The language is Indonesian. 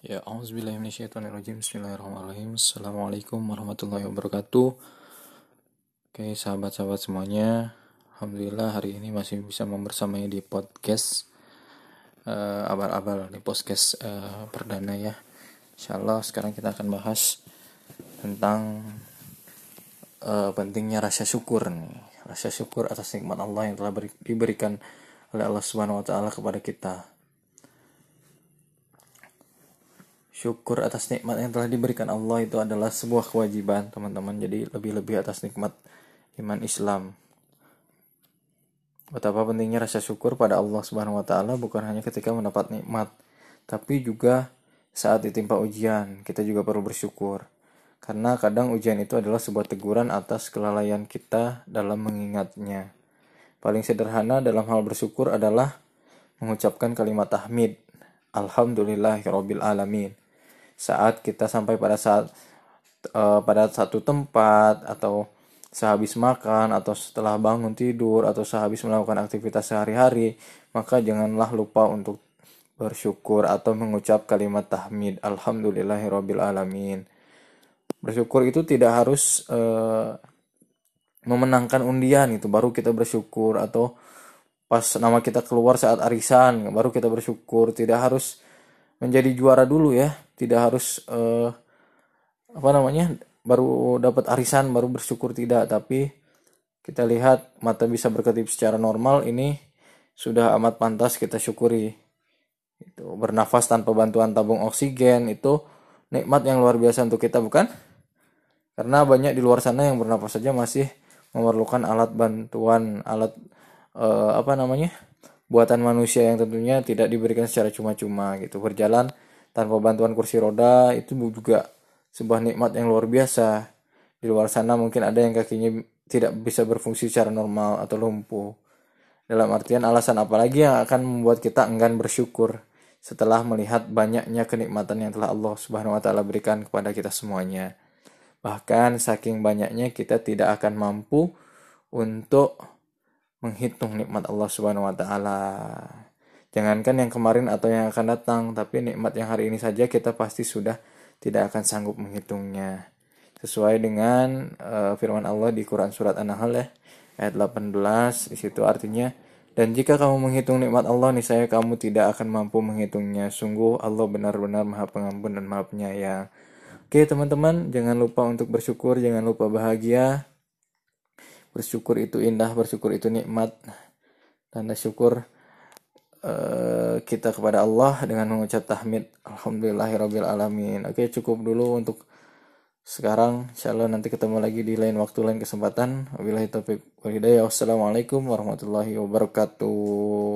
Ya. Bismillahirrahmanirrahim. Assalamualaikum warahmatullahi wabarakatuh. Oke, sahabat-sahabat semuanya. Alhamdulillah hari ini masih bisa membersamai di podcast uh, abal-abal di podcast uh, perdana ya. Insyaallah sekarang kita akan bahas tentang uh, pentingnya rasa syukur nih. Rasa syukur atas nikmat Allah yang telah diberikan oleh Allah Subhanahu wa taala kepada kita syukur atas nikmat yang telah diberikan Allah. Itu adalah sebuah kewajiban teman-teman. Jadi lebih-lebih atas nikmat iman Islam. Betapa pentingnya rasa syukur pada Allah Subhanahu wa taala bukan hanya ketika mendapat nikmat tapi juga saat ditimpa ujian. Kita juga perlu bersyukur. Karena kadang ujian itu adalah sebuah teguran atas kelalaian kita dalam mengingatnya. Paling sederhana dalam hal bersyukur adalah mengucapkan kalimat tahmid. Alhamdulillahirabbil alamin saat kita sampai pada saat uh, pada satu tempat atau sehabis makan atau setelah bangun tidur atau sehabis melakukan aktivitas sehari-hari maka janganlah lupa untuk bersyukur atau mengucap kalimat tahmid alhamdulillahirabbil alamin. Bersyukur itu tidak harus uh, memenangkan undian itu baru kita bersyukur atau pas nama kita keluar saat arisan baru kita bersyukur. Tidak harus menjadi juara dulu ya tidak harus uh, apa namanya baru dapat arisan baru bersyukur tidak. Tapi kita lihat mata bisa berkedip secara normal ini sudah amat pantas kita syukuri. Itu bernafas tanpa bantuan tabung oksigen itu nikmat yang luar biasa untuk kita bukan? Karena banyak di luar sana yang bernafas saja masih memerlukan alat bantuan alat uh, apa namanya buatan manusia yang tentunya tidak diberikan secara cuma-cuma gitu. Berjalan tanpa bantuan kursi roda itu juga sebuah nikmat yang luar biasa di luar sana mungkin ada yang kakinya tidak bisa berfungsi secara normal atau lumpuh dalam artian alasan apalagi yang akan membuat kita enggan bersyukur setelah melihat banyaknya kenikmatan yang telah Allah Subhanahu wa taala berikan kepada kita semuanya. Bahkan saking banyaknya kita tidak akan mampu untuk menghitung nikmat Allah Subhanahu wa taala. Jangankan yang kemarin atau yang akan datang, tapi nikmat yang hari ini saja kita pasti sudah tidak akan sanggup menghitungnya. Sesuai dengan uh, firman Allah di Quran surat An-Nahl ya, ayat 18 di situ artinya dan jika kamu menghitung nikmat Allah nih saya kamu tidak akan mampu menghitungnya. Sungguh Allah benar-benar Maha Pengampun dan Maha Penyayang. Oke teman-teman, jangan lupa untuk bersyukur, jangan lupa bahagia, bersyukur itu indah bersyukur itu nikmat tanda syukur uh, kita kepada Allah dengan mengucap tahmid alhamdulillahirabbil alamin. Oke cukup dulu untuk sekarang. Insyaallah nanti ketemu lagi di lain waktu lain kesempatan. Wabillahi taufik wassalamualaikum warahmatullahi wabarakatuh